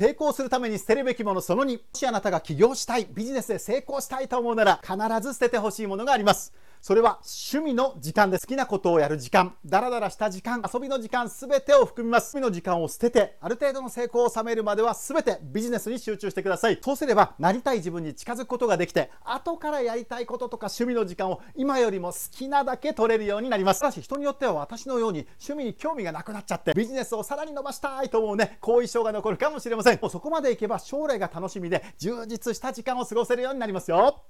成功するために捨てるべきものその2もしあなたが起業したいビジネスで成功したいと思うなら必ず捨ててほしいものがあります。それは趣味の時間で好きなことをやる時間、ダラダラした時間、遊びの時間、すべてを含みます。趣味の時間を捨てて、ある程度の成功を収めるまではすべてビジネスに集中してください。そうすれば、なりたい自分に近づくことができて、後からやりたいこととか趣味の時間を今よりも好きなだけ取れるようになります。ただし、人によっては私のように趣味に興味がなくなっちゃって、ビジネスをさらに伸ばしたいと思うね、後遺症が残るかもしれません。もうそこまでいけば将来が楽しみで、充実した時間を過ごせるようになりますよ。